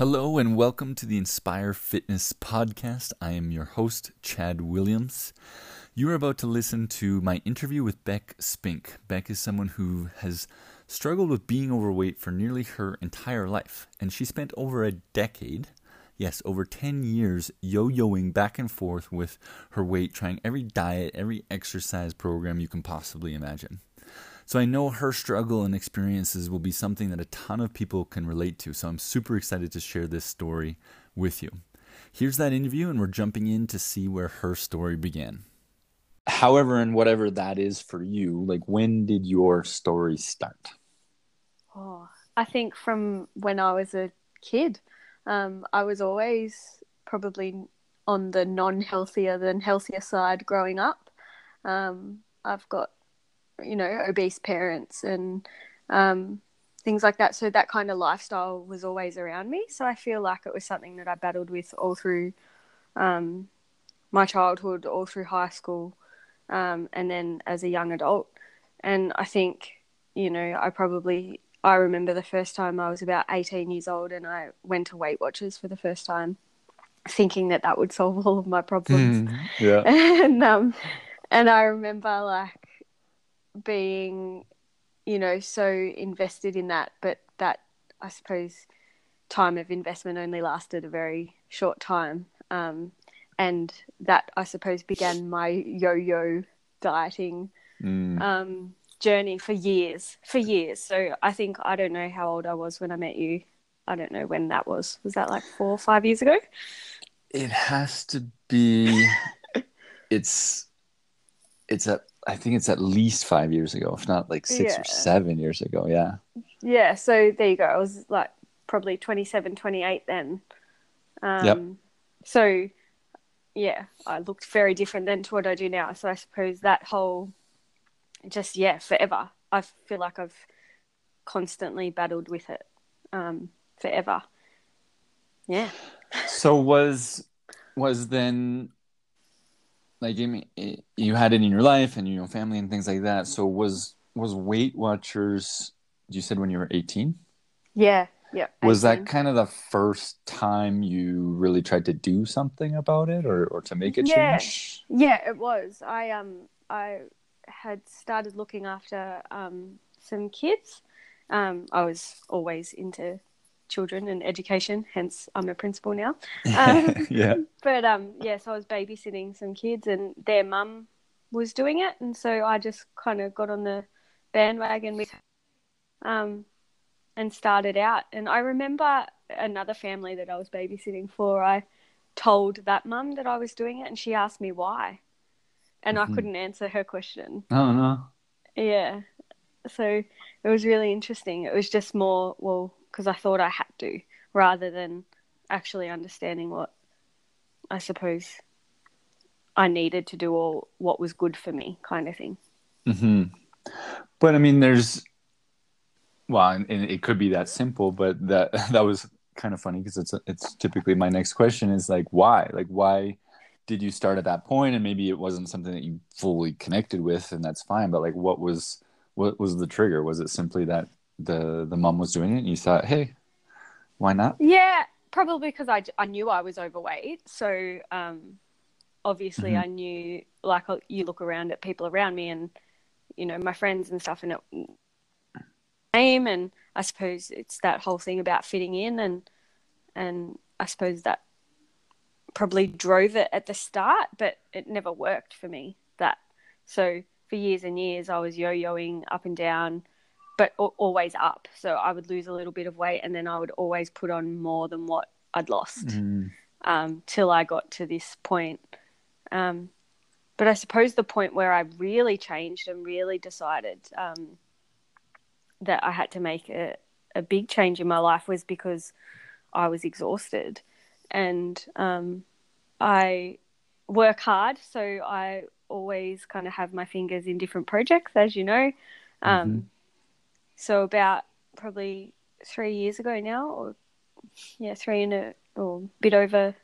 Hello and welcome to the Inspire Fitness podcast. I am your host, Chad Williams. You are about to listen to my interview with Beck Spink. Beck is someone who has struggled with being overweight for nearly her entire life, and she spent over a decade, yes, over 10 years, yo yoing back and forth with her weight, trying every diet, every exercise program you can possibly imagine. So I know her struggle and experiences will be something that a ton of people can relate to. So I'm super excited to share this story with you. Here's that interview, and we're jumping in to see where her story began. However, and whatever that is for you, like when did your story start? Oh, I think from when I was a kid, um, I was always probably on the non healthier than healthier side growing up. Um, I've got you know, obese parents and um, things like that. So that kind of lifestyle was always around me. So I feel like it was something that I battled with all through um, my childhood, all through high school, um, and then as a young adult. And I think, you know, I probably I remember the first time I was about 18 years old and I went to Weight Watchers for the first time, thinking that that would solve all of my problems. Mm, yeah. and um, and I remember like being, you know, so invested in that, but that I suppose time of investment only lasted a very short time. Um, and that I suppose began my yo-yo dieting mm. um, journey for years, for years. So I think I don't know how old I was when I met you. I don't know when that was. Was that like four or five years ago? It has to be. it's it's at I think it's at least five years ago, if not like six yeah. or seven years ago. Yeah. Yeah. So there you go. I was like probably 27, 28 then. Um, yep. So yeah, I looked very different then to what I do now. So I suppose that whole just, yeah, forever. I feel like I've constantly battled with it um, forever. Yeah. so was was then like you had it in your life and your family and things like that. So was was Weight Watchers? You said when you were eighteen. Yeah, yeah. 18. Was that kind of the first time you really tried to do something about it, or or to make a yeah. change? Yeah, it was. I um I had started looking after um some kids. Um, I was always into children and education. Hence, I'm a principal now. Um, yeah. But um, yes, yeah, so I was babysitting some kids, and their mum was doing it, and so I just kind of got on the bandwagon with, um, and started out. And I remember another family that I was babysitting for. I told that mum that I was doing it, and she asked me why, and mm-hmm. I couldn't answer her question. Oh no. Yeah. So it was really interesting. It was just more well because I thought I had to, rather than actually understanding what I suppose I needed to do or what was good for me, kind of thing. hmm But I mean, there's well, and, and it could be that simple, but that that was kind of funny because it's it's typically my next question is like why, like why did you start at that point? And maybe it wasn't something that you fully connected with and that's fine but like what was what was the trigger? Was it simply that the the mom was doing it and you thought hey why not yeah probably because i, I knew i was overweight so um, obviously mm-hmm. i knew like uh, you look around at people around me and you know my friends and stuff and it aim and i suppose it's that whole thing about fitting in and and i suppose that probably drove it at the start but it never worked for me that so for years and years i was yo-yoing up and down but always up. So I would lose a little bit of weight and then I would always put on more than what I'd lost mm. um, till I got to this point. Um, but I suppose the point where I really changed and really decided um, that I had to make a, a big change in my life was because I was exhausted and um, I work hard. So I always kind of have my fingers in different projects, as you know. Um, mm-hmm so about probably three years ago now, or yeah, three and a or a bit over.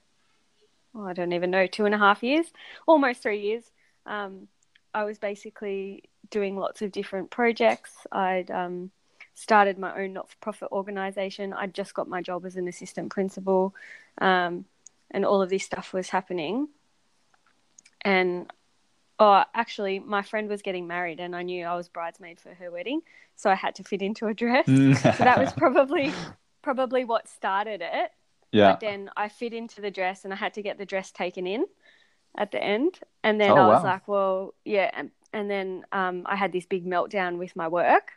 Oh, I don't even know, two and a half years, almost three years. Um, I was basically doing lots of different projects. I'd um, started my own not-for-profit organization. I'd just got my job as an assistant principal, um, and all of this stuff was happening. And oh, actually, my friend was getting married, and I knew I was bridesmaid for her wedding, so I had to fit into a dress. so that was probably probably what started it. Yeah. But then I fit into the dress, and I had to get the dress taken in at the end, and then Oh, I was wow. like, well, yeah, and, and then um, I had this big meltdown with my work,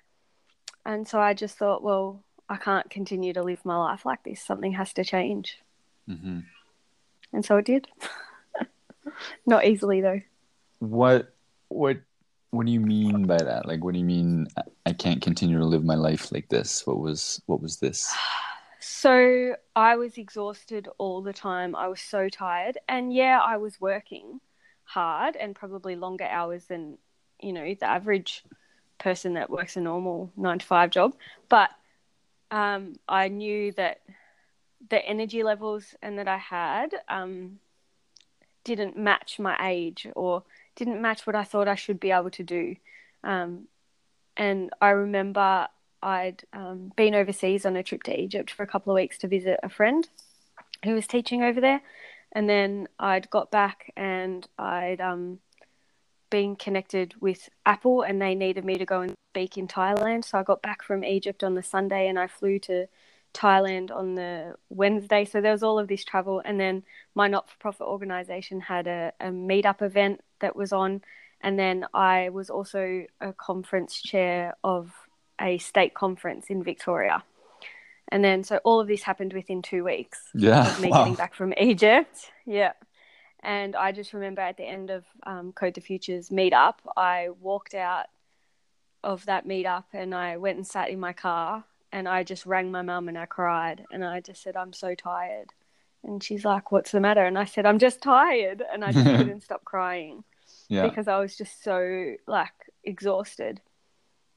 and so I just thought, well, I can't continue to live my life like this. Something has to change, Mm-hmm. and so it did. Not easily though. What what what do you mean by that? Like, what do you mean? I- can't continue to live my life like this. What was what was this? So I was exhausted all the time. I was so tired. And yeah, I was working hard and probably longer hours than, you know, the average person that works a normal nine to five job. But um, I knew that the energy levels and that I had um, didn't match my age or didn't match what I thought I should be able to do. Um, and I remember I'd um, been overseas on a trip to Egypt for a couple of weeks to visit a friend who was teaching over there. And then I'd got back and I'd um, been connected with Apple and they needed me to go and speak in Thailand. So I got back from Egypt on the Sunday and I flew to Thailand on the Wednesday. So there was all of this travel. And then my not for profit organization had a, a meetup event that was on. And then I was also a conference chair of a state conference in Victoria. And then so all of this happened within two weeks Yeah. me wow. getting back from Egypt. Yeah. And I just remember at the end of um, Code the Future's meetup, I walked out of that meetup and I went and sat in my car and I just rang my mum and I cried and I just said, I'm so tired. And she's like, What's the matter? And I said, I'm just tired. And I just couldn't stop crying Yeah. because I was just so like exhausted.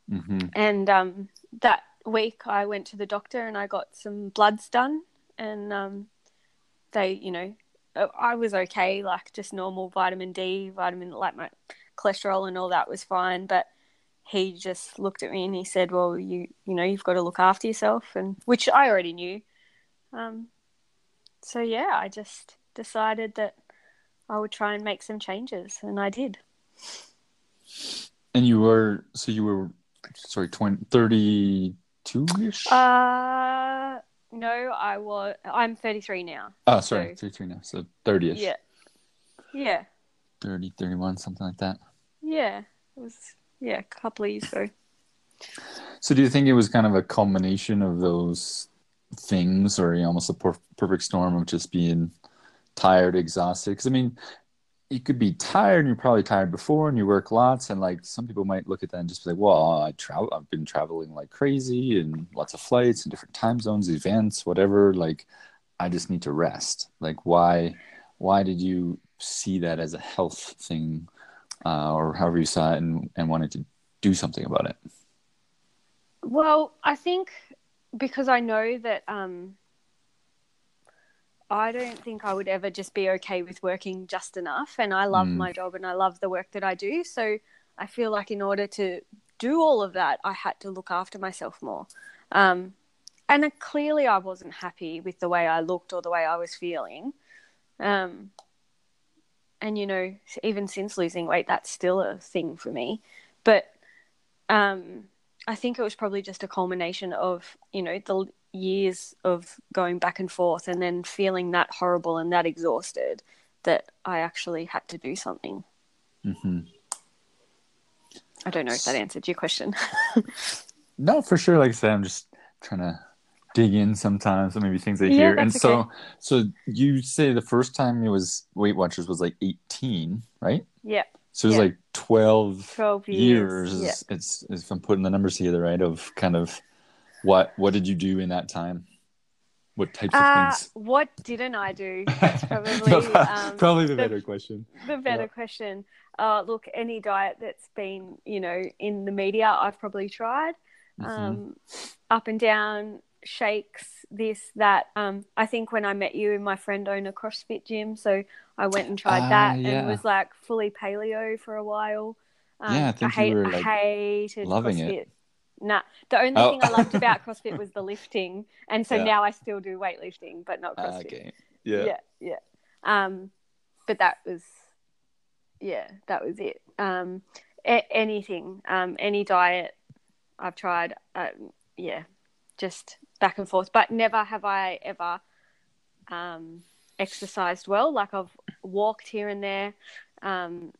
hmm And um, that week, I went to the doctor and I got some bloods done, and um, they, you know, uh, I was okay, like just normal vitamin D, vitamin like my cholesterol and all that was fine, but he just looked at me and he said, "Well, you, you know, you've got to look after yourself," and which I already knew. Um, so yeah, I just decided that I would try and make some changes, and I did. And you were so you were sorry 20, 32 ish. Uh, no, I was. I'm 33 now. oh, sorry, so- 33 now. So 30 ish. Yeah, yeah, 30, 31, something like that. yeah. It was yeah, a couple of years ago. So do you think it was kind of a culmination of those things, or almost a per- perfect storm of just being tired, exhausted? Because I mean, you could be tired, and you're probably tired before, and you work lots, and like some people might look at that and just be like, "Well, I travel. I've been traveling like crazy, and lots of flights and different time zones, events, whatever. Like, I just need to rest. Like, why? Why did you see that as a health thing, uh, or however you saw it, and and wanted to do something about it? Well, I think because I know that um, I don't think I would ever just be okay with working just enough, and I love Mm. my job and I love the work that I do. So I feel like in order to do all of that, I had to look after myself more. Um, and uh, clearly, I wasn't happy with the way I looked or the way I was feeling. Um, and you know, even since losing weight, that's still a thing for me. But um, I think it was probably just a culmination of you know the years of going back and forth, and then feeling that horrible and that exhausted that I actually had to do something. hmm I don't know if that answered your question. No, for sure. Like I said, I'm just trying to dig in sometimes, so maybe things I Yeah, hear. And so, okay. so you say the first time it was Weight Watchers was like 18, right? yeah, So it was Yeah. like 12, 12 years. years. Yeah. It's, if I'm putting the numbers together, right? Of kind of what what did you do in that time? What types of Uh, things? what didn't I do? That's probably No, um, probably the the- better question. the better Yeah. question. Uh, look, any diet that's been, you know, in the media, I've probably tried. Mhm. Um, up and down, shakes, this, that. Um, I think when I met you, and my friend owned a CrossFit gym, so I went and tried Ah, that yeah. and was like fully paleo for a while. Um, Yeah, I think you hate, were, I like, hated loving it. CrossFit. Nah, the only Oh. thing I loved about CrossFit was the lifting, and so Yeah. now I still do weightlifting, but not Ah, CrossFit. okay. Yeah. yeah, yeah. Um, but that was, yeah, that was it. Um, a- anything, um, any diet I've tried, um, yeah, just back and forth. But never have I ever um, exercised well. Like I've walked here and there. Um,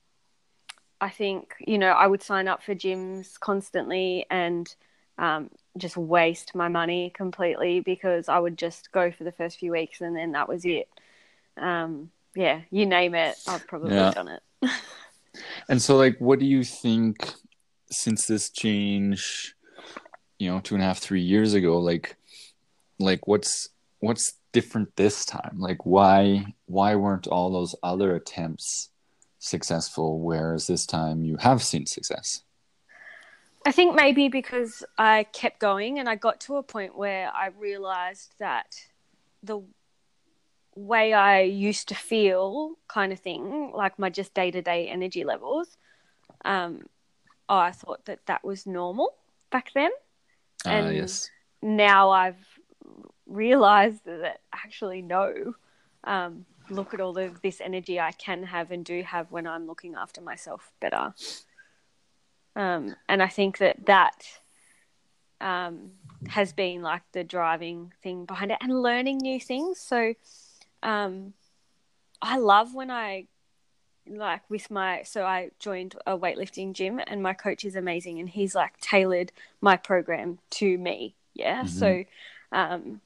I think you know I would sign up for gyms constantly and um, just waste my money completely because I would just go for the first few weeks and then that was it. Um, yeah, you name it, I've probably Yeah. done it. And so, like, what do you think since this change, you know, two and a half, three years ago? Like, like what's what's different this time? Like, why why weren't all those other attempts successful, whereas this time you have seen success? I think maybe because I kept going and I got to a point where I realized that the way I used to feel, kind of thing, like my just day to day energy levels, um, I thought that that was normal back then. Ah, And- yes. Now I've realized that actually, no. Um, look at all of this energy I can have and do have when I'm looking after myself better. Um, and I think that that um, has been like the driving thing behind it and learning new things. So um, I love when I like with my so I joined a weightlifting gym and my coach is amazing and he's like tailored my program to me. Yeah. Mhm. So um,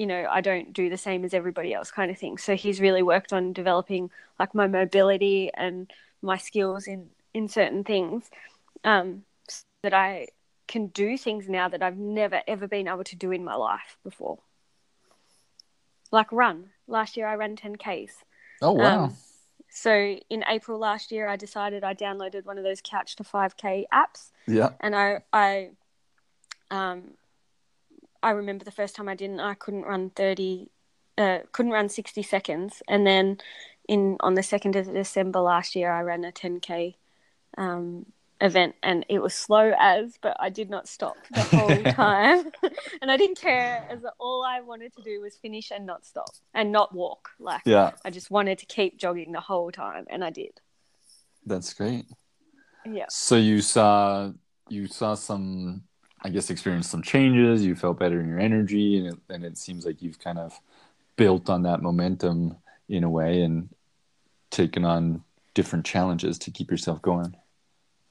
you know, I don't do the same as everybody else kind of thing. So he's really worked on developing like my mobility and my skills in in certain things um, so that I can do things now that I've never ever been able to do in my life before. Like run. Last year I ran 10Ks. Oh wow. Um, so in April last year I decided I downloaded one of those couch to 5k apps yeah. and I I um I remember the first time I didn't I couldn't run 30 uh couldn't run 60 seconds. And then in on the 2nd of December last year I ran a 10k um event and it was slow as but I did not stop the whole time. And I didn't care as all I wanted to do was finish and not stop and not walk. Like Yeah. I just wanted to keep jogging the whole time and I did. That's great. yeah. So you saw you saw some, I guess, experienced some changes. You felt better in your energy, and it, and it seems like you've kind of built on that momentum in a way and taken on different challenges to keep yourself going.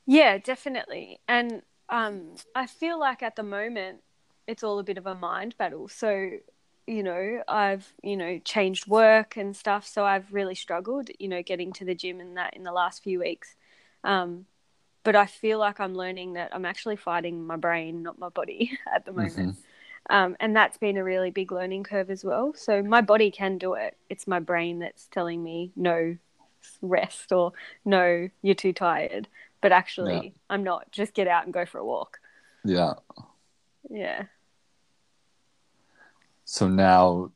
Yeah, definitely. And um, I feel like at the moment it's all a bit of a mind battle. So, you know, I've, you know, changed work and stuff. So I've really struggled, you know, getting to the gym and that in the last few weeks. Um, but I feel like I'm learning that I'm actually fighting my brain, not my body at the moment. Um, and that's been a really big learning curve as well. So my body can do it. It's my brain that's telling me no rest or no, you're too tired. But actually, Yeah. I'm not. Just get out and go for a walk. Yeah. Yeah. So now,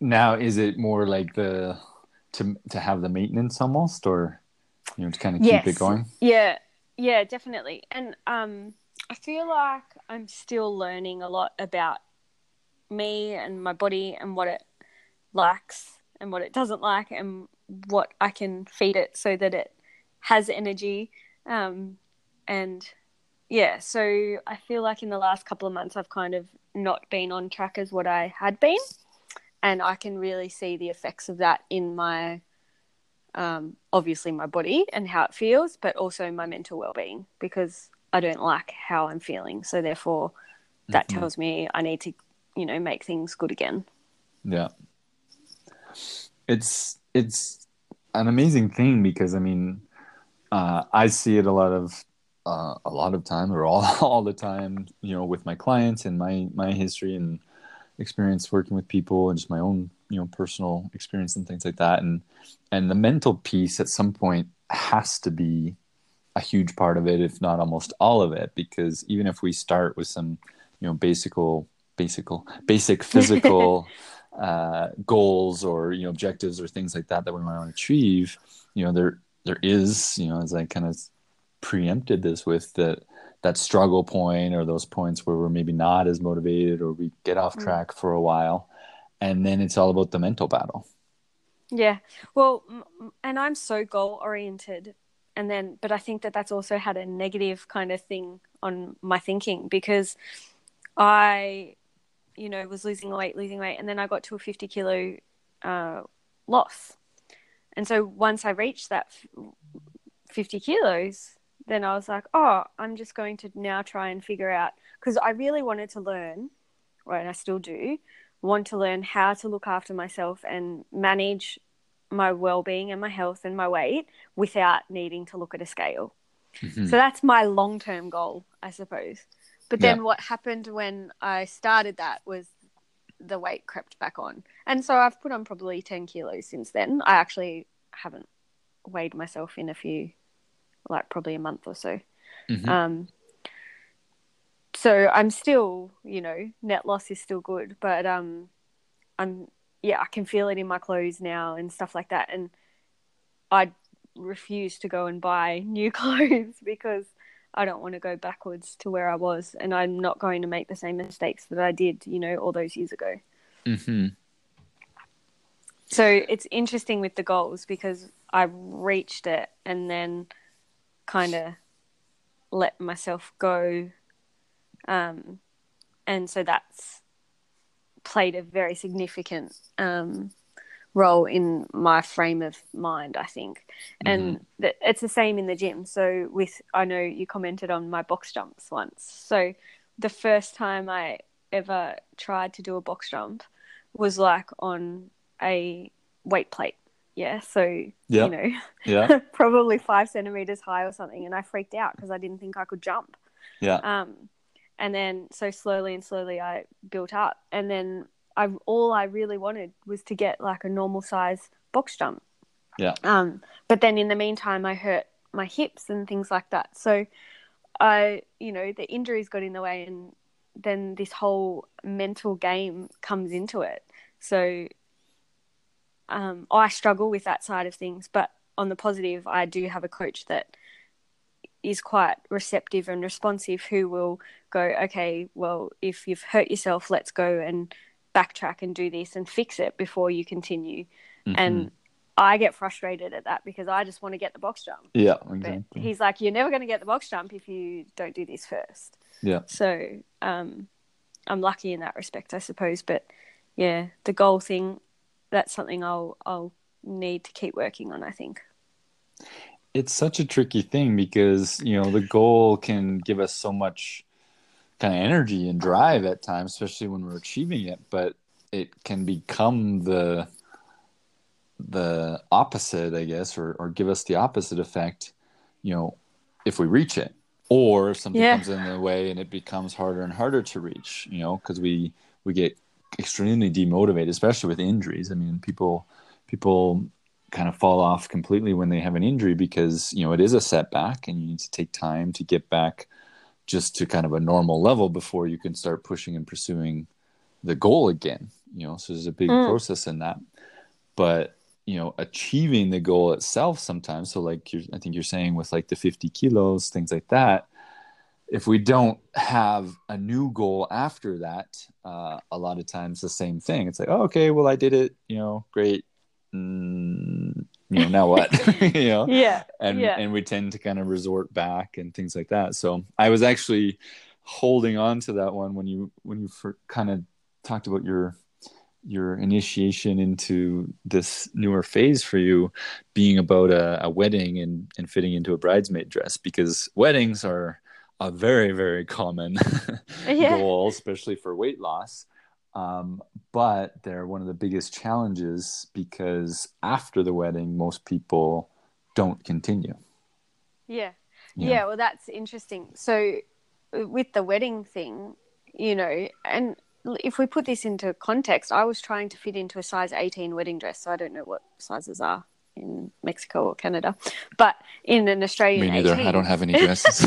now is it more like the to to have the maintenance almost, or you know, to kind of keep Yes. it going? Yeah, yeah, definitely. And um, I feel like I'm still learning a lot about me and my body and what it likes and what it doesn't like and what I can feed it so that it has energy. Um, and yeah, so I feel like in the last couple of months I've kind of not been on track as what I had been. And I can really see the effects of that in my um, obviously my body and how it feels, but also my mental well being because I don't like how I'm feeling. So therefore, that Mhm. tells me I need to, you know, make things good again. Yeah. It's it's an amazing thing because I mean, uh, I see it a lot of uh, a lot of time or all all the time, you know, with my clients and my my history and experience working with people and just my own you know personal experience and things like that and and the mental piece at some point has to be a huge part of it if not almost all of it because even if we start with some you know basical basical basic physical uh, goals or you know objectives or things like that that we want to achieve you know there there is you know as i kind of preempted this with that that struggle point or those points where we're maybe not as motivated or we get off Mm. track for a while and then it's all about the mental battle Yeah. Well, and I'm so goal oriented. And then, but I think that that's also had a negative kind of thing on my thinking because I, you know, was losing weight, losing weight. And then I got to a 50 kilo uh, loss. And so once I reached that 50 kilos, then I was like, oh, I'm just going to now try and figure out because I really wanted to learn, right? And I still do want to learn how to look after myself and manage my well-being and my health and my weight without needing to look at a scale. Mhm. So that's my long-term goal, I suppose. But then Yeah. what happened when I started that was the weight crept back on. And so I've put on probably 10 kilos since then. I actually haven't weighed myself in a few like probably a month or so. Mhm. Um, so I'm still, you know, net loss is still good, but um, I'm yeah, I can feel it in my clothes now and stuff like that, and I refuse to go and buy new clothes because I don't want to go backwards to where I was, and I'm not going to make the same mistakes that I did, you know, all those years ago. Mhm. So it's interesting with the goals because I reached it and then kind of let myself go. Um, and so that's played a very significant um, role in my frame of mind, I think. And th- it's the same in the gym. So, with, I know you commented on my box jumps once. So, the first time I ever tried to do a box jump was like on a weight plate. Yeah. So, Yeah. you know, yeah probably five centimeters high or something. And I freaked out because I didn't think I could jump. yeah Um, and then so slowly and slowly I built up. And then I all I really wanted was to get like a normal size box jump. Yeah. Um, but then in the meantime, I hurt my hips and things like that. So I, you know, the injuries got in the way, and then this whole mental game comes into it. So um, I struggle with that side of things, but on the positive, I do have a coach that is quite receptive and responsive who will go, okay, well, if you've hurt yourself, let's go and backtrack and do this and fix it before you continue. Mhm. And I get frustrated at that because I just want to get the box jump. yeah But exactly he's like, you're never going to get the box jump if you don't do this first. yeah So um, I'm lucky in that respect, I suppose. But yeah, the goal thing, that's something I'll I'll need to keep working on. I think. It's such a tricky thing because you know the goal can give us so much kind of energy and drive at times especially when we're achieving it but it can become the the opposite i guess or, or give us the opposite effect you know if we reach it or if something Yeah. comes in the way and it becomes harder and harder to reach you know because we we get extremely demotivated especially with injuries i mean people people kind of fall off completely when they have an injury because you know it is a setback and you need to take time to get back just to kind of a normal level before you can start pushing and pursuing the goal again you know? So there's a big Mm. process in that. But you know achieving the goal itself sometimes so like you're, i think you're saying with like the 50 kilos things like that if we don't have a new goal after that uh, a lot of times the same thing. It's like oh, okay well i did it you know great mm, you know now what you know Yeah. and Yeah. and we tend to kind of resort back and things like that so i was actually holding on to that one when you when you for, kind of talked about your your initiation into this newer phase for you being about a, a wedding and and fitting into a bridesmaid dress because weddings are a very very common Yeah. goal especially for weight loss um, but they're one of the biggest challenges because after the wedding most people don't continue Yeah. you Yeah. Well, that's interesting. So, uh, with the wedding thing, you know, and if we put this into context, I was trying to fit into a size 18 wedding dress. So, I don't know what sizes are in Mexico or Canada, but in an Australian me neither 18. i don't have any dresses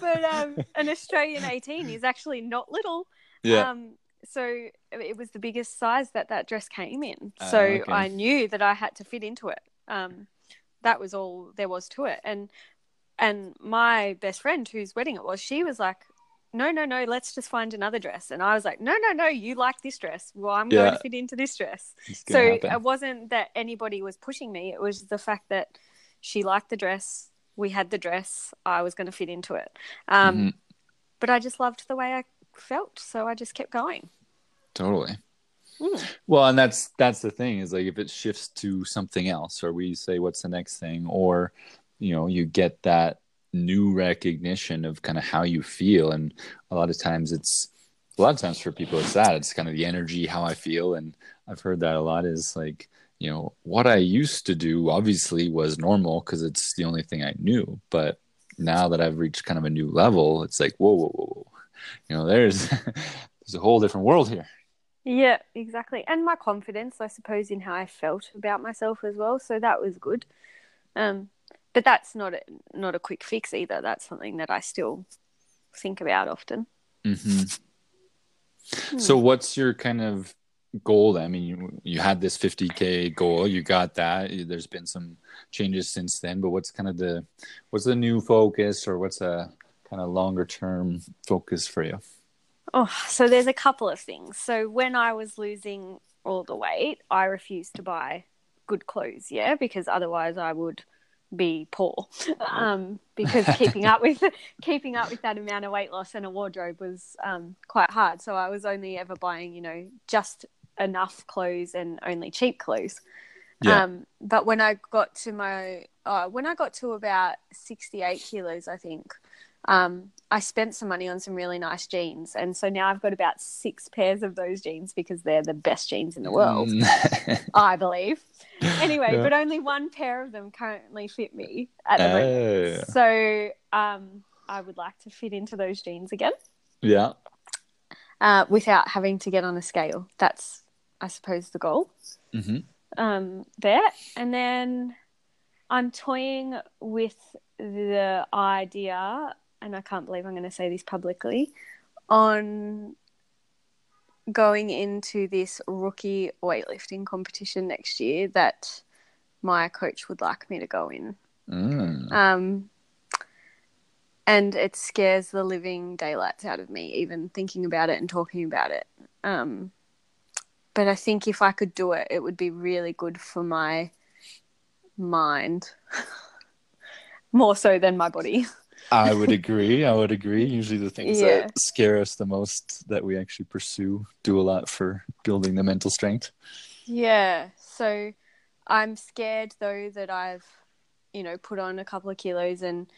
but um, an Australian 18 is actually not little. Yeah Um, so it was the biggest size that that dress came in. Ah, So okay. I knew that I had to fit into it. Um, that was all there was to it. And and my best friend whose wedding it was, she was like, no, no, no, let's just find another dress. And I was like, no, no, no, you like this dress. Well, I'm going to fit into this dress. So happen. it wasn't that anybody was pushing me. It was the fact that she liked the dress. We had the dress. I was going to fit into it. Um, Mhm. But I just loved the way I felt. So I just kept going. Totally. Mm. Well, and that's that's the thing is like if it shifts to something else, or we say what's the next thing, or you know you get that new recognition of kind of how you feel, and a lot of times it's a lot of times for people it's that it's kind of the energy, how I feel, and I've heard that a lot is like you know what I used to do obviously was normal because it's the only thing I knew, but now that I've reached kind of a new level, it's like whoa, whoa, whoa, whoa. You know there's there's a whole different world here. Yeah, exactly. And my confidence, I suppose, in how I felt about myself as well. So that was good. Um, but that's not a, not a quick fix either. That's something that I still think about often. hmm Hmm. So, what's your kind of goal? I mean, you, you had this 50k goal, you got that. There's been some changes since then, but what's kind of the what's the new focus, or what's a kind of longer term focus for you? Oh, so there's a couple of things. So when I was losing all the weight, I refused to buy good clothes, yeah, because otherwise I would be poor. Um, because keeping up with keeping up with that amount of weight loss and a wardrobe was um, quite hard. So I was only ever buying, you know, just enough clothes and only cheap clothes. Yeah. Um, but when I got to my uh, when I got to about sixty eight kilos, I think, um, I spent some money on some really nice jeans, and so now I've got about six pairs of those jeans because they're the best jeans in the world, I believe. Anyway, Yeah. but only one pair of them currently fit me at the Ah. moment. So um, I would like to fit into those jeans again yeah. uh, without having to get on a scale. That's, I suppose, the goal hmm um, there. And then I'm toying with the idea, and I can't believe I'm going to say this publicly, on going into this rookie weightlifting competition next year that my coach would like me to go in. Mm. Um, and it scares the living daylights out of me, even thinking about it and talking about it. Um, but I think if I could do it, it would be really good for my mind, more so than my body. I would agree. I would agree. Usually, the things Yeah. that scare us the most that we actually pursue do a lot for building the mental strength. Yeah. So I'm scared though that I've, you know, put on a couple of kilos and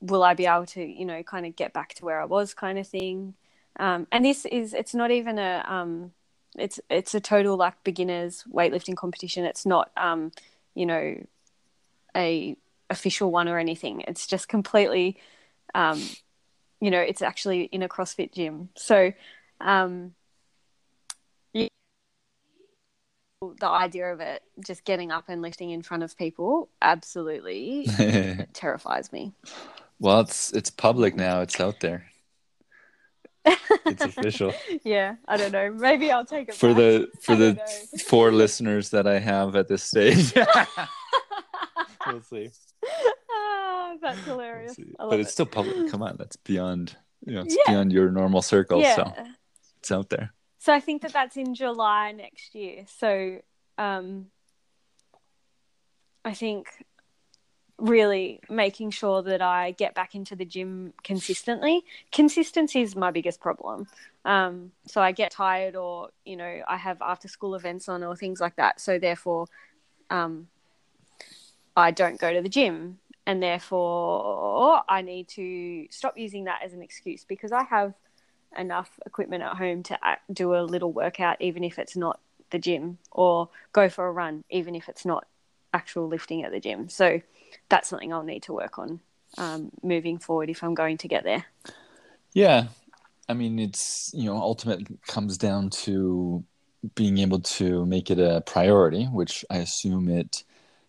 will I be able to, you know, kind of get back to where I was kind of thing. Um, and this is, it's not even a, um, it's, it's a total like beginners weightlifting competition. It's not, um, you know, a official one or anything. It's just completely, um, you know, it's actually in a CrossFit gym. So, um, the idea of it just getting up and lifting in front of people absolutely terrifies me. well, it's it's public now. It's out there. It's official. Yeah, I don't know. Maybe I'll take it for back. the for I the four listeners that I have at this stage. we'll see. ah, that's hilarious. But it's it. still public. Come on, that's beyond you know, it's Yeah. beyond your normal circle. yeah. So it's out there. So I think that that's in July next year. So um, I think really making sure that I get back into the gym consistently. Consistency is my biggest problem. Um, so I get tired, or you know, I have after school events on, or things like that. So therefore, um, I don't go to the gym, and therefore I need to stop using that as an excuse because I have enough equipment at home to do a little workout, even if it's not the gym, or go for a run, even if it's not actual lifting at the gym. So that's something I'll need to work on um, moving forward if I'm going to get there. Yeah. I mean, it's, you know, ultimately comes down to being able to make it a priority, which I assume it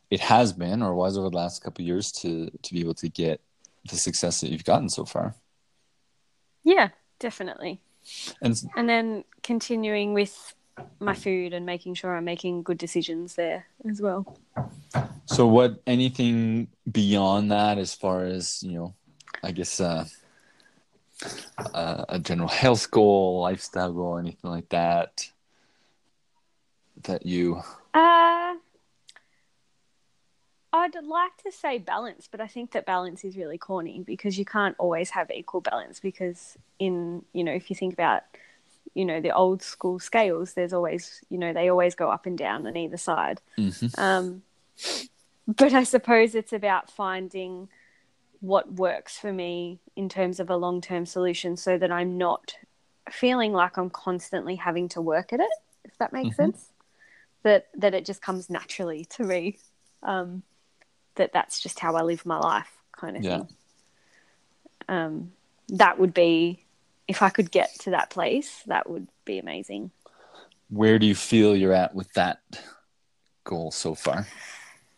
it has been or was over the last couple of years to to be able to get the success that you've gotten so far. Yeah, definitely. And And then continuing with my food and making sure I'm making good decisions there as well. So, what anything beyond that, as far as you know, I guess uh, uh, a general health goal, lifestyle goal, anything like that, that you? Uh, I'd like to say balance, but I think that balance is really corny because you can't always have equal balance. Because in you know, if you think about you know the old school scales, there's always you know they always go up and down on either side. Mm-hmm. Um, but I suppose it's about finding what works for me in terms of a long term solution so that I'm not feeling like I'm constantly having to work at it, if that makes Mhm. sense. That that it just comes naturally to me. Um, that that's just how I live my life, kind of Yeah. thing. Um, that would be if I could get to that place, that would be amazing. Where do you feel you're at with that goal so far?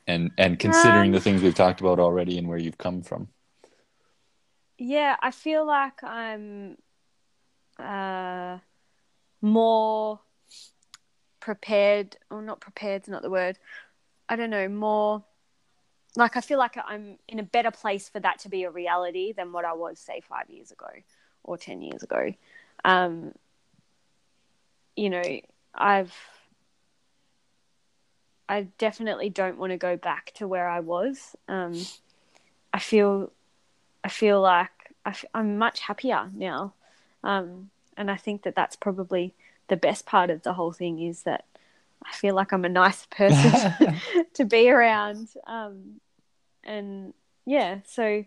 And and considering Um, the things we've talked about already and where you've come from. Yeah, I feel like I'm uh, more prepared, or not prepared's not the word. I don't know, more like I feel like I'm in a better place for that to be a reality than what I was, say, five years ago or 10 years ago. Um, you know, I've, I definitely don't want to go back to where I was. Um, I feel, I feel like I f- I'm much happier now. Um, and I think that that's probably the best part of the whole thing is that I feel like I'm a nice person to be around. Um, and yeah, so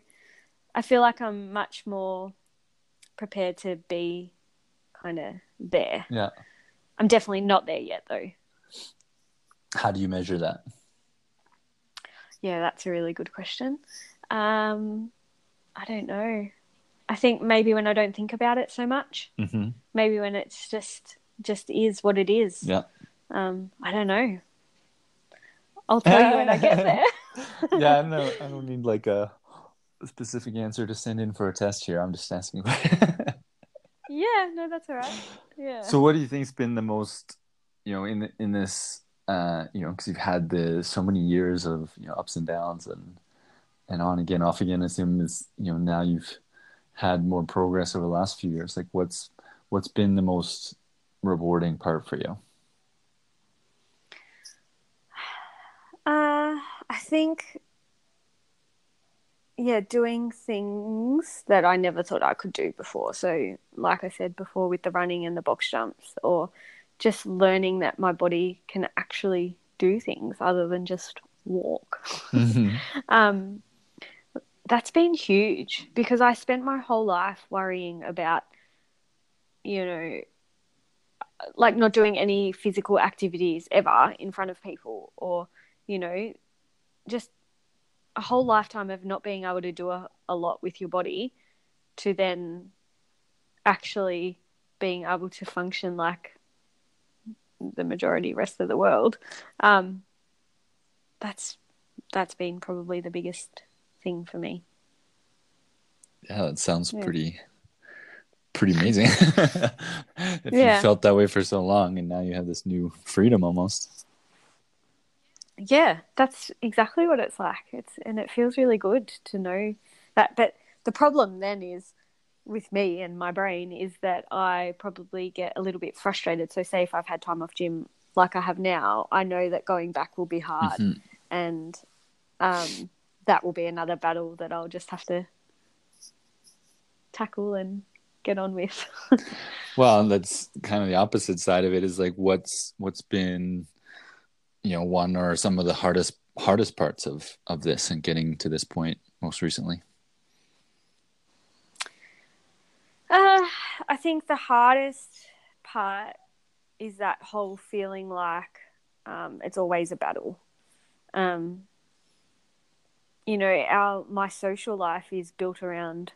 I feel like I'm much more prepared to be kind of there. Yeah. I'm definitely not there yet, though. How do you measure that? Yeah, that's a really good question. Um, I don't know. I think maybe when I don't think about it so much, Mm-hmm. maybe when it's just just is what it is. Yeah. Um, I don't know. I'll tell you when I get there. yeah, I know. I don't need like a specific answer to send in for a test here. I'm just asking. yeah, no, that's all right. Yeah. so, what do you think's been the most, you know, in in this, uh, you know, because you've had the so many years of you know ups and downs and and on again, off again. I assume is you know now you've had more progress over the last few years. Like, what's what's been the most rewarding part for you? Uh, I think, yeah, doing things that I never thought I could do before. So, like I said before, with the running and the box jumps, or just learning that my body can actually do things other than just walk. Mm-hmm. um, that's been huge because I spent my whole life worrying about, you know, like not doing any physical activities ever in front of people or, you know, just a whole lifetime of not being able to do a, a lot with your body to then actually being able to function like the majority rest of the world. Um, that's that's been probably the biggest thing for me. Yeah, that sounds Yeah. pretty pretty amazing. if Yeah. you felt that way for so long and now you have this new freedom almost. Yeah, that's exactly what it's like. It's and it feels really good to know that. But the problem then is with me and my brain is that I probably get a little bit frustrated. So, say if I've had time off gym like I have now, I know that going back will be hard, Mhm. and um, that will be another battle that I'll just have to tackle and get on with. Well, and that's kind of the opposite side of it is like what's what's been you know one or some of the hardest hardest parts of of this and getting to this point most recently. Uh, I think the hardest part is that whole feeling like um, it's always a battle. Um, you know, our my social life is built around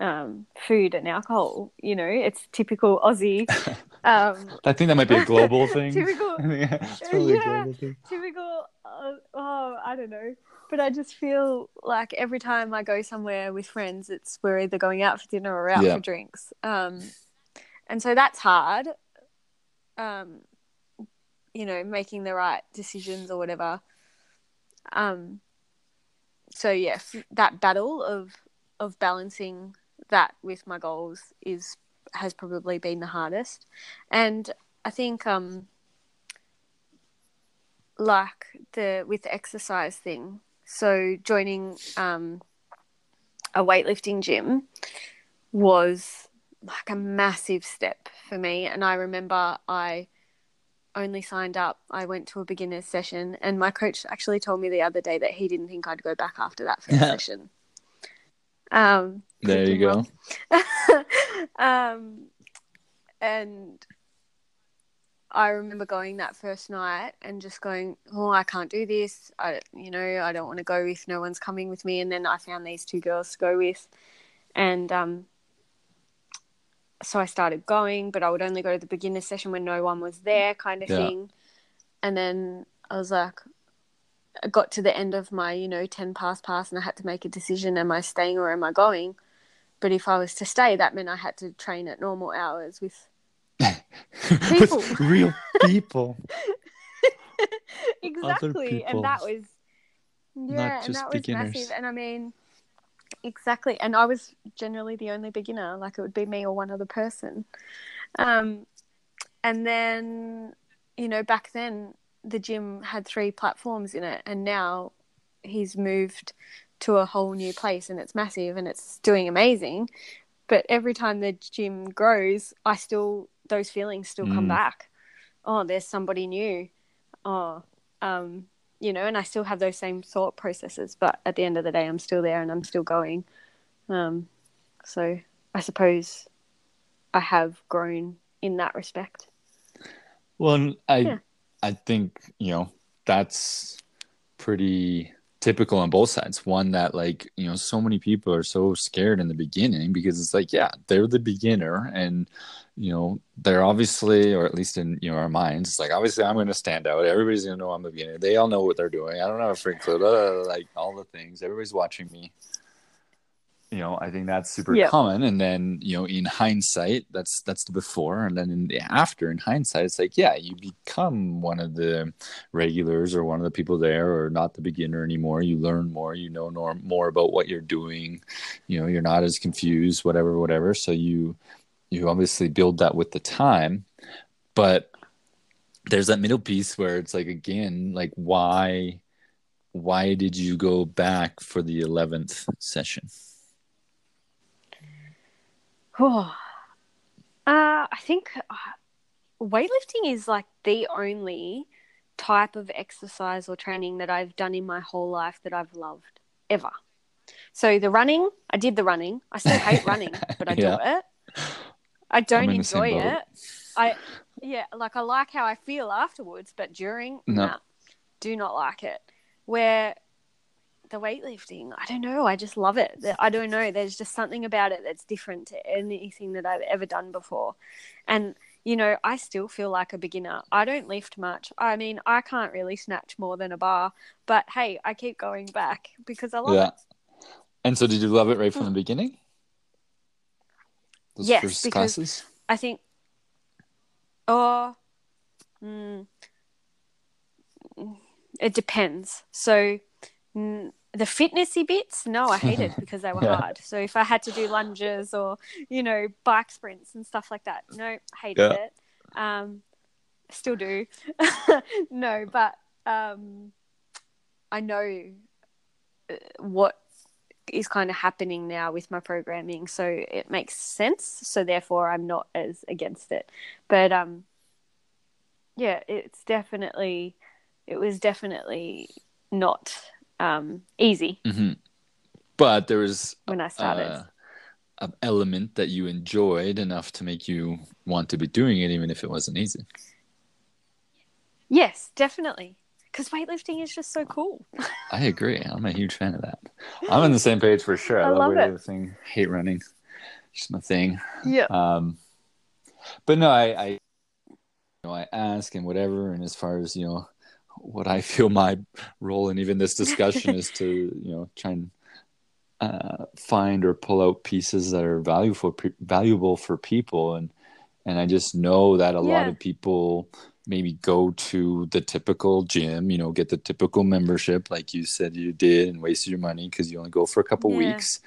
um, food and alcohol. You know, it's typical Aussie. Um, I think that might be a global thing. Typical. yeah, it's probably a Yeah. global thing. typical uh, oh i don't know but i just feel like every time i go somewhere with friends it's we're either going out for dinner or out Yeah. for drinks um and so that's hard um you know, making the right decisions or whatever. Um, so yeah, f- that battle of of balancing that with my goals is has probably been the hardest, and I think um, like the with the exercise thing. So joining um, a weightlifting gym was like a massive step for me, and I remember I only signed up. I went to a beginner's session, and my coach actually told me the other day that he didn't think I'd go back after that first session. Um, there you go. um, and I remember going that first night and just going, "Oh, I can't do this. I, you know, I don't want to go with. no one's coming with me." And then I found these two girls to go with, and um, so I started going, but I would only go to the beginner session when no one was there, kind of Yeah. thing. And then I was like, I got to the end of my, you know, 10 pass pass and I had to make a decision am I staying or am I going? But if I was to stay, that meant I had to train at normal hours with People. With real people. exactly. And that was yeah, and just that was massive. And I mean, exactly. And I was generally the only beginner. Like it would be me or one other person. Um, and then you know, back then the gym had three platforms in it, and now he's moved to a whole new place, and it's massive and it's doing amazing. But every time the gym grows, I still those feelings still come Mm. back. Oh, there's somebody new. Oh, um, you know, and I still have those same thought processes, but at the end of the day, I'm still there and I'm still going. Um, so I suppose I have grown in that respect. Well, I Yeah. I think, you know, that's pretty typical on both sides. One that like, you know, so many people are so scared in the beginning because it's like, yeah, they're the beginner and you know, they're obviously or at least in you know our minds, it's like obviously I'm gonna stand out. Everybody's gonna know I'm the beginner. They all know what they're doing. I don't have a freak clue. blah, blah, blah, like all the things. Everybody's watching me. You know, I think that's super Yeah. common. And then, you know, in hindsight, that's that's the before, and then in the after. In hindsight, it's like, yeah, you become one of the regulars or one of the people there, or not the beginner anymore. You learn more. You know more about what you're doing. You know, you're not as confused, whatever, whatever. So you you obviously build that with the time, but there's that middle piece where it's like again, like why why did you go back for the 11th session? Oh, uh, I think uh, weightlifting is like the only type of exercise or training that I've done in my whole life that I've loved ever. So the running, I did the running. I still hate running, but I do it. I don't in the same enjoy it. I yeah, like I like how I feel afterwards, but during No. nah, do not like it. Where the weightlifting, I don't know, I just love it. I don't know, there's just something about it that's different to anything that I've ever done before. And you know, I still feel like a beginner. I don't lift much. I mean, I can't really snatch more than a bar, but hey, I keep going back because I love yeah. it. And so did you love it right from the beginning? Those Yes, because- classes? I think, oh, mm, it depends. So, the fitnessy bits, no, I hated because they were Yeah. hard. So if I had to do lunges or you know bike sprints and stuff like that, no, hated Yeah. it. Um, still do. no, but um, I know uh, what is kind of happening now with my programming so it makes sense so therefore i'm not as against it but um yeah it's definitely it was definitely not um easy Mm-hmm. But there was when i started uh, an element that you enjoyed enough to make you want to be doing it, even if it wasn't easy. yes definitely because weightlifting is just so cool I agree. I'm a huge fan of that. I'm on the same page for sure. I, I love, love it. weightlifting. Hate running. Just my thing. yeah Um, but no, I, I, you know, I ask and whatever, and as far as you know, what I feel my role in even this discussion is to you know try and uh, find or pull out pieces that are valuable valuable for people, and and I just know that a lot of people maybe go to the typical gym, you know, get the typical membership like you said you did and wasted your money because you only go for a couple Yeah. weeks.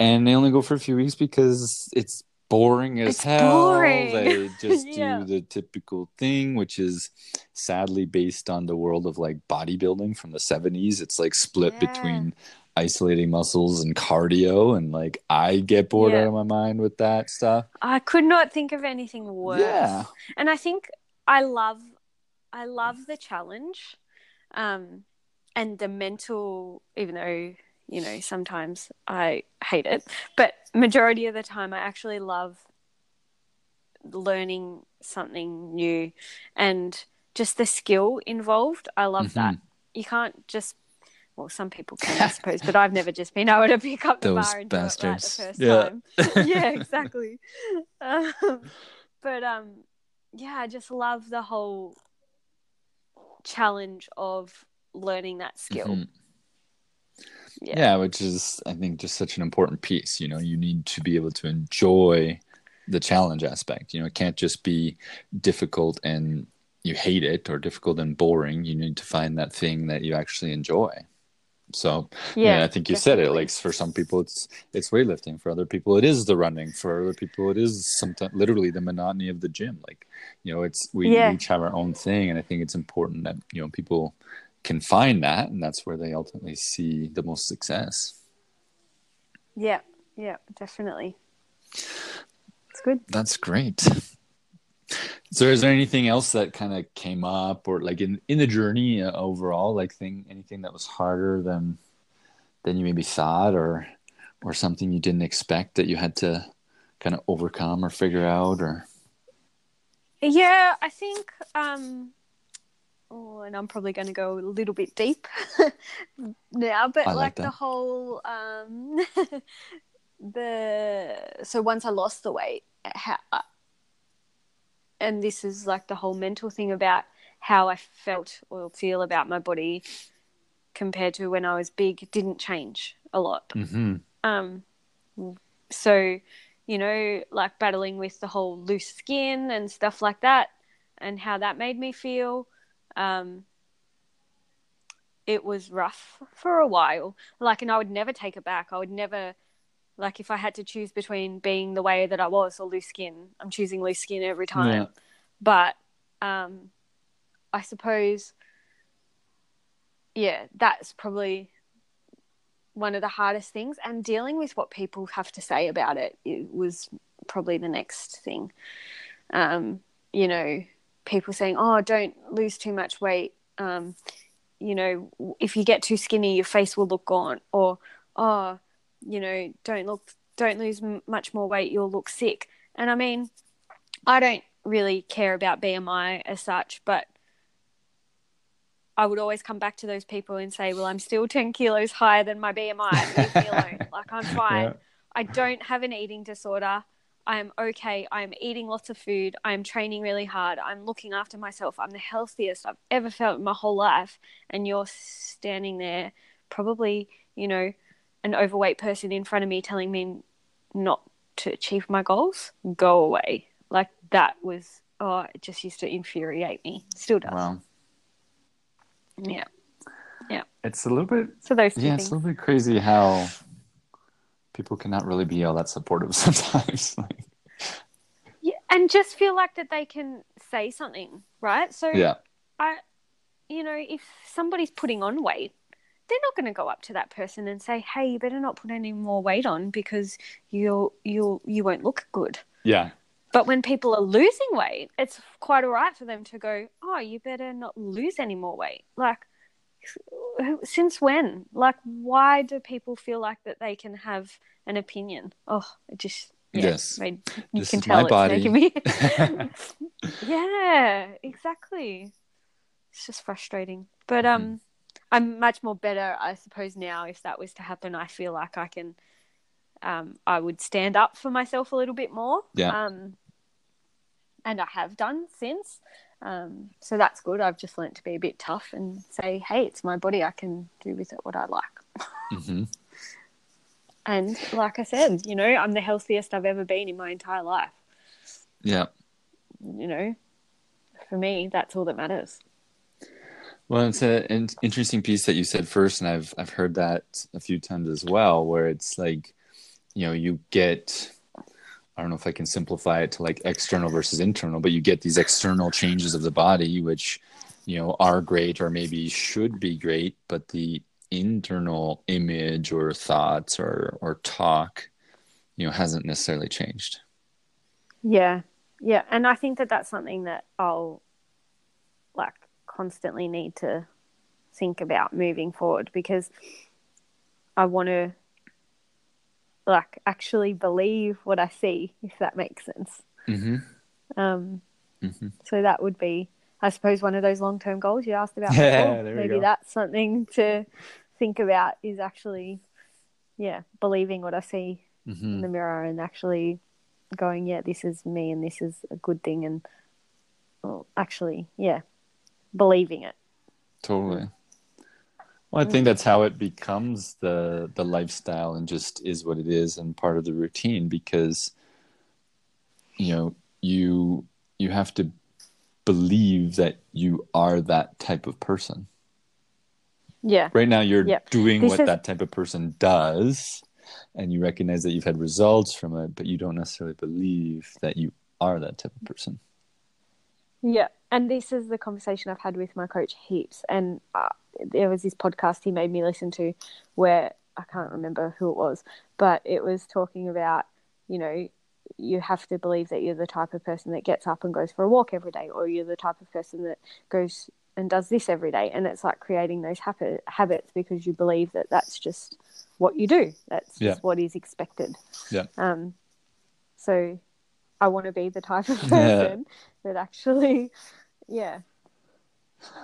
And they only go for a few weeks because it's boring as It's hell. boring. They just Yeah. do the typical thing, which is sadly based on the world of like bodybuilding from the 70s. It's like split Yeah. between isolating muscles and cardio. And like I get bored Yeah. out of my mind with that stuff. I could not think of anything worse. Yeah. And I think I love I love the challenge. Um and the mental even though, you know, sometimes I hate it, but majority of the time I actually love learning something new and just the skill involved. I love Mm-hmm. that. You can't just well, some people can, I suppose, but I've never just been able to pick up the Those bar and do it right bastards. the first Yeah. time. yeah, exactly. Um, but um, yeah, I just love the whole challenge of learning that skill. Mhm. Yeah. yeah which is i think just such an important piece you know you need to be able to enjoy the challenge aspect you know it can't just be difficult and you hate it or difficult and boring you need to find that thing that you actually enjoy. So yeah, i think you said it like for some people it's it's weightlifting. For other people it is the running. For other people it is sometimes literally the monotony of the gym. Like you know it's we Yeah. each have our own thing and i think it's important that you know people can find that and that's where they ultimately see the most success Yeah, yeah, definitely. It's good. that's great so is there anything else that kind of came up or like in in the journey uh, overall like thing anything that was harder than than you maybe thought or or something you didn't expect that you had to kind of overcome or figure out or Yeah, I think. Um, oh, and I'm probably going to go a little bit deep now, but like like, the whole um, the so once I lost the weight, how, and this is like the whole mental thing about how I felt or feel about my body compared to when I was big didn't change a lot. mm-hmm. Um, so, you know, like battling with the whole loose skin and stuff like that, and how that made me feel. Um, it was rough for a while. Like, and I would never take it back. I would never, like, if I had to choose between being the way that I was or loose skin, I'm choosing loose skin every time. Yeah. But, um, I suppose, yeah, that's probably one of the hardest things and dealing with what people have to say about it, it was probably the next thing um, you know people saying oh don't lose too much weight um, you know if you get too skinny your face will look gaunt or oh you know don't look don't lose m- much more weight you'll look sick and i mean i don't really care about bmi as such but I would always come back to those people and say, "Well, I'm still 10 kilos higher than my BMI. Leave me alone. Like I'm fine. Yeah. I don't have an eating disorder. I am okay. I am eating lots of food. I am training really hard. I'm looking after myself. I'm the healthiest I've ever felt in my whole life. And you're standing there, probably, you know, an overweight person in front of me telling me not to achieve my goals. Go away. Like that was, oh, it just used to infuriate me. Still does. wow Yeah. Yeah. It's a little bit So those yeah it's a little bit crazy how people cannot really be all that supportive sometimes like, Yeah, and just feel like that they can say something, right? So yeah I, you know, if somebody's putting on weight, they're not going to go up to that person and say, "Hey, you better not put any more weight on because you'll you'll you won't look good." yeah But when people are losing weight, it's quite all right for them to go, "Oh, you better not lose any more weight." Like, since when? Like, why do people feel like that they can have an opinion? Oh, it just yeah, Yes. made, you This can is tell my it's body. me. yeah, exactly. It's just frustrating, but um, I'm much more better, I suppose. Now, if that was to happen, I feel like I can. Um, I would stand up for myself a little bit more. Yeah. Um, and I have done since. Um, so that's good. I've just learnt to be a bit tough and say, hey, it's my body. I can do with it what I like. hmm And like I said, you know, I'm the healthiest I've ever been in my entire life. yeah You know, for me, that's all that matters. Well, it's a, an interesting piece that you said first, and I've I've heard that a few times as well, where it's like, you know, you get, I don't know if I can simplify it to like external versus internal, but you get these external changes of the body, which, you know, are great or maybe should be great, but the internal image or thoughts or or talk, you know, hasn't necessarily changed. Yeah, yeah, and I think that that's something that I'll like constantly need to think about moving forward because I want to like actually believe what I see, if that makes sense. Mm-hmm. Um, Mm-hmm. so that would be, I suppose, one of those long term goals you asked about. Yeah, before. there we Maybe that's something to think about is actually, yeah, believing what I see Mm-hmm. in the mirror and actually going, yeah, this is me and this is a good thing, and well, actually, yeah, believing it. Totally. Well, I think that's how it becomes the the lifestyle and just is what it is and part of the routine because you know you you have to believe that you are that type of person. Yeah, Right now you're Yep. doing This what is- that type of person does and you recognize that you've had results from it but you don't necessarily believe that you are that type of person. yeah. And this is the conversation I've had with my coach heaps. And uh, there was this podcast he made me listen to where I can't remember who it was, but it was talking about, you know, you have to believe that you're the type of person that gets up and goes for a walk every day, or you're the type of person that goes and does this every day. And it's like creating those habit, habits because you believe that that's just what you do. That's Yeah. just what is expected. Yeah. Um, so I want to be the type of Yeah. person that actually, yeah,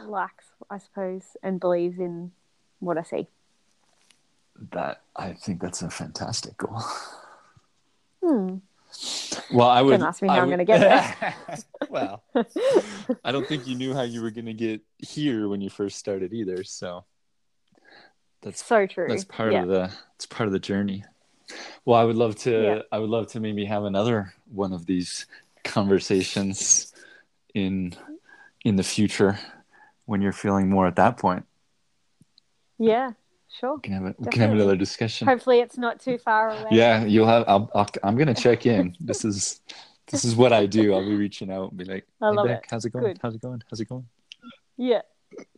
likes, I suppose, and believes in what I see. That I think that's a fantastic goal. Hmm. Well, I would. Don't ask me how I I'm gonna get there. well, I don't think you knew how you were going to get here when you first started either. So that's So true. that's part yeah. of the it's part of the journey. Well, I would love to. Yeah. I would love to maybe have another one of these conversations in in the future when you're feeling more at that point. Yeah, sure. We can have a, we can have another discussion. Hopefully, it's not too far away. Yeah, you'll have. I'll, I'll, I'm gonna check in. This is this is what I do. I'll be reaching out and be like, I "Hey, love Beck, it. how's it going? Good. How's it going? How's it going?" Yeah.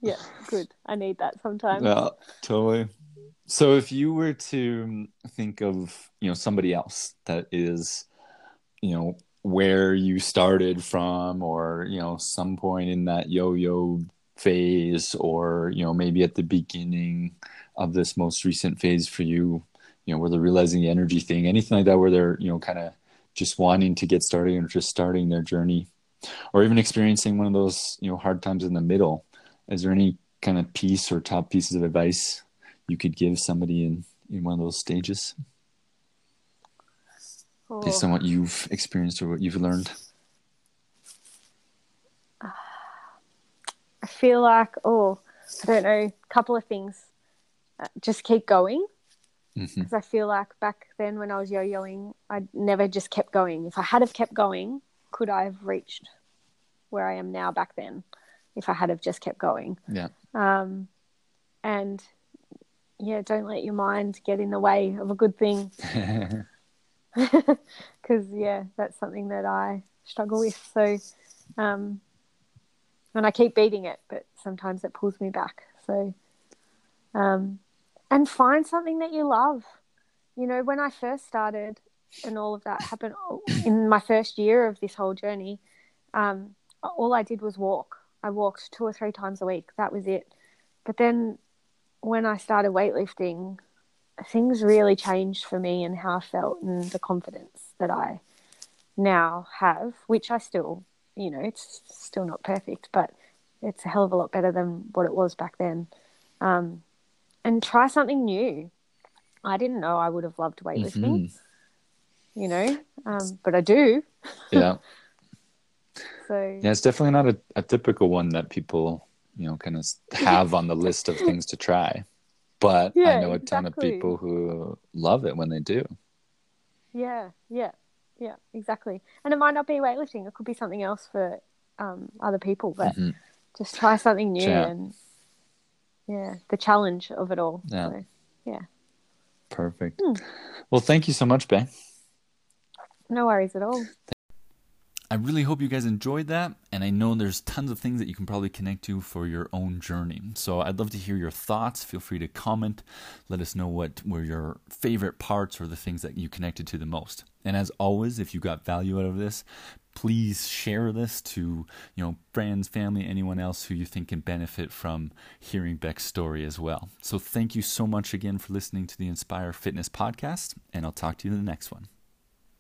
Yeah. Good. I need that sometimes. Yeah, totally. So, if you were to think of you know somebody else that is, you know, where you started from, or you know, some point in that yo-yo phase, or you know, maybe at the beginning of this most recent phase for you, you know, where they're realizing the energy thing, anything like that, where they're you know kind of just wanting to get started or just starting their journey, or even experiencing one of those you know hard times in the middle. Is there any kind of piece or top pieces of advice you could give somebody in in one of those stages Oh, based on what you've experienced or what you've learned? I feel like, oh, I don't know, a couple of things. Uh, just keep going. Because I feel like back then when I was yo yoing, I never just kept going. If I had have kept going, could I have reached where I am now back then? If I had have just kept going. Yeah. Um, and yeah, don't let your mind get in the way of a good thing. Because yeah, that's something that I struggle with. So, um, and I keep beating it, but sometimes it pulls me back. So, um, and find something that you love. You know, when I first started and all of that happened in my first year of this whole journey, um, all I did was walk. I walked two or three times a week. That was it. But then when I started weightlifting, things really changed for me and how I felt and the confidence that I now have, which I still, you know, it's still not perfect, but it's a hell of a lot better than what it was back then. Um, and try something new. I didn't know I would have loved weightlifting, Mhm. you know, um, but I do. Yeah. So Yeah, it's definitely not a, a typical one that people, you know, kind of have on the list of things to try. But I know a ton of people who love it when they do. Yeah, yeah, yeah, exactly. And it might not be weightlifting; it could be something else for um, other people, but mm-hmm. just try something new yeah. and yeah, the challenge of it all. Yeah. So, yeah. Perfect. Hmm. Well, thank you so much, Ben. No worries at all. I really hope you guys enjoyed that, and I know there's tons of things that you can probably connect to for your own journey. So I'd love to hear your thoughts. Feel free to comment. Let us know what were your favorite parts or the things that you connected to the most. And as always, if you got value out of this, please share this to you know friends, family, anyone else who you think can benefit from hearing Beck's story as well. So thank you so much again for listening to the Inspire Fitness podcast, and I'll talk to you in the next one.